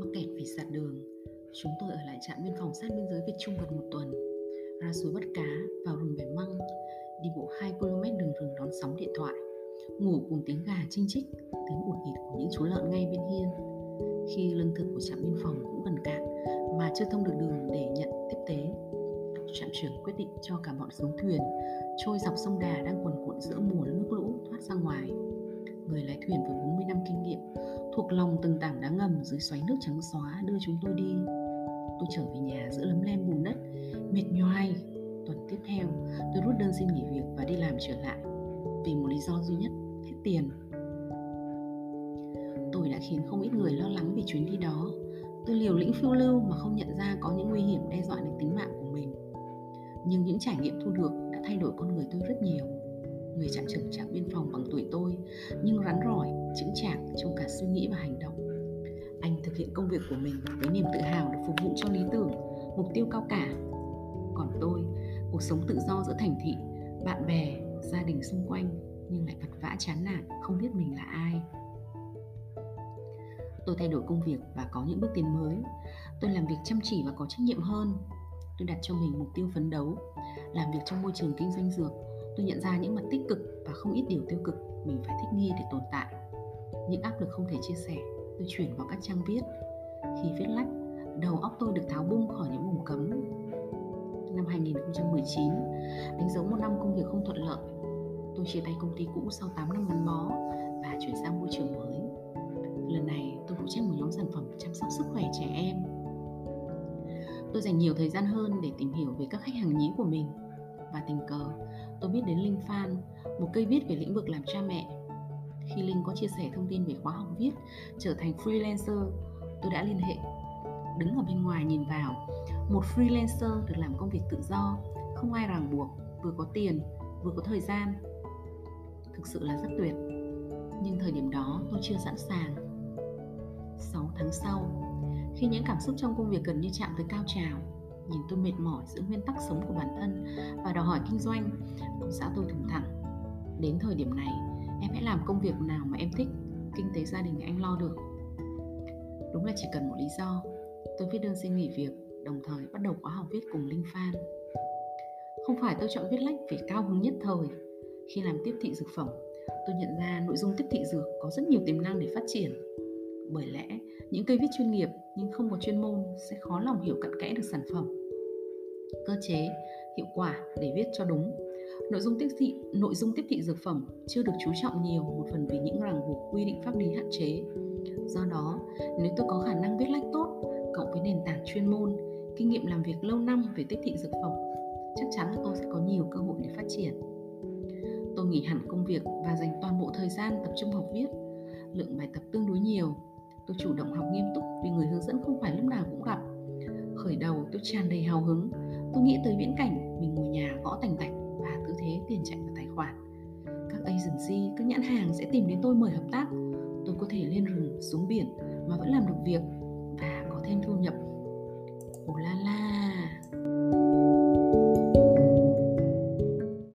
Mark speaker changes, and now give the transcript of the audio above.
Speaker 1: mặc kẹt vì sạt đường. Chúng tôi ở lại trạm biên phòng sát biên giới Việt Trung gần một tuần. Ra suối bắt cá, vào rừng bẻ măng, đi bộ 2 km đường rừng đón sóng điện thoại, ngủ cùng tiếng gà chinh chích, tiếng ụt ịt của những chú lợn ngay bên hiên. Khi lương thực của trạm biên phòng cũng gần cạn mà chưa thông được đường để nhận tiếp tế, trạm trưởng quyết định cho cả bọn xuống thuyền trôi dọc sông Đà đang quần cuộn giữa mùa nước lũ thoát ra ngoài. Người lái thuyền với 40 năm kinh nghiệm, thuộc lòng từng tảng đá ngầm dưới xoáy nước trắng xóa đưa chúng tôi đi. Tôi trở về nhà giữa lấm lem bùn đất, mệt nhoài. Tuần tiếp theo, tôi rút đơn xin nghỉ việc và đi làm trở lại. Vì một lý do duy nhất, hết tiền. Tôi đã khiến không ít người lo lắng vì chuyến đi đó. Tôi liều lĩnh phiêu lưu mà không nhận ra có những nguy hiểm đe dọa đến tính mạng của mình. Nhưng những trải nghiệm thu được đã thay đổi con người tôi rất nhiều người trạm trưởng trạm biên phòng bằng tuổi tôi suy nghĩ và hành động. Anh thực hiện công việc của mình với niềm tự hào để phục vụ cho lý tưởng, mục tiêu cao cả. Còn tôi, cuộc sống tự do giữa thành thị, bạn bè, gia đình xung quanh nhưng lại vật vã chán nản, không biết mình là ai. Tôi thay đổi công việc và có những bước tiến mới. Tôi làm việc chăm chỉ và có trách nhiệm hơn. Tôi đặt cho mình mục tiêu phấn đấu, làm việc trong môi trường kinh doanh dược. Tôi nhận ra những mặt tích cực và không ít điều tiêu cực mình phải thích nghi để tồn tại những áp lực không thể chia sẻ tôi chuyển vào các trang viết. Khi viết lách đầu óc tôi được tháo bung khỏi những vùng cấm. Năm 2019 đánh dấu một năm công việc không thuận lợi. Tôi chia tay công ty cũ sau 8 năm gắn bó và chuyển sang môi trường mới. Lần này tôi phụ trách một nhóm sản phẩm chăm sóc sức khỏe trẻ em. Tôi dành nhiều thời gian hơn để tìm hiểu về các khách hàng nhí của mình. Và tình cờ tôi biết đến Linh Phan, một cây viết về lĩnh vực làm cha mẹ. Khi Linh có chia sẻ thông tin về khóa học viết trở thành freelancer, tôi đã liên hệ. Đứng ở bên ngoài nhìn vào, một freelancer được làm công việc tự do, không ai ràng buộc, vừa có tiền, vừa có thời gian. Thực sự là rất tuyệt. Nhưng thời điểm đó tôi chưa sẵn sàng. 6 tháng sau, khi những cảm xúc trong công việc gần như chạm tới cao trào, nhìn tôi mệt mỏi giữa nguyên tắc sống của bản thân và đòi hỏi kinh doanh ông xã tôi thủng thẳng đến thời điểm này em hãy làm công việc nào mà em thích, kinh tế gia đình anh lo được. Đúng là chỉ cần một lý do, tôi viết đơn xin nghỉ việc, đồng thời bắt đầu khóa học viết cùng linh phan. Không phải tôi chọn viết lách vì cao hứng nhất thời. Khi làm tiếp thị dược phẩm, tôi nhận ra nội dung tiếp thị dược có rất nhiều tiềm năng để phát triển. Bởi lẽ, những cây viết chuyên nghiệp nhưng không có chuyên môn sẽ khó lòng hiểu cặn kẽ được sản phẩm. Cơ chế, hiệu quả để viết cho đúng nội dung tiếp thị, nội dung tiếp thị dược phẩm chưa được chú trọng nhiều, một phần vì những ràng buộc quy định pháp lý hạn chế. Do đó, nếu tôi có khả năng viết lách tốt cộng với nền tảng chuyên môn, kinh nghiệm làm việc lâu năm về tiếp thị dược phẩm, chắc chắn là tôi sẽ có nhiều cơ hội để phát triển. Tôi nghỉ hẳn công việc và dành toàn bộ thời gian tập trung học viết, lượng bài tập tương đối nhiều. Tôi chủ động học nghiêm túc vì người hướng dẫn không phải lúc nào cũng gặp. Khởi đầu tôi tràn đầy hào hứng, tôi nghĩ tới viễn cảnh mình ngồi nhà gõ tành tạch và tư thế tiền chạy vào tài khoản. Các agency, các nhãn hàng sẽ tìm đến tôi mời hợp tác. Tôi có thể lên rừng, xuống biển mà vẫn làm được việc và có thêm thu nhập. Ồ la.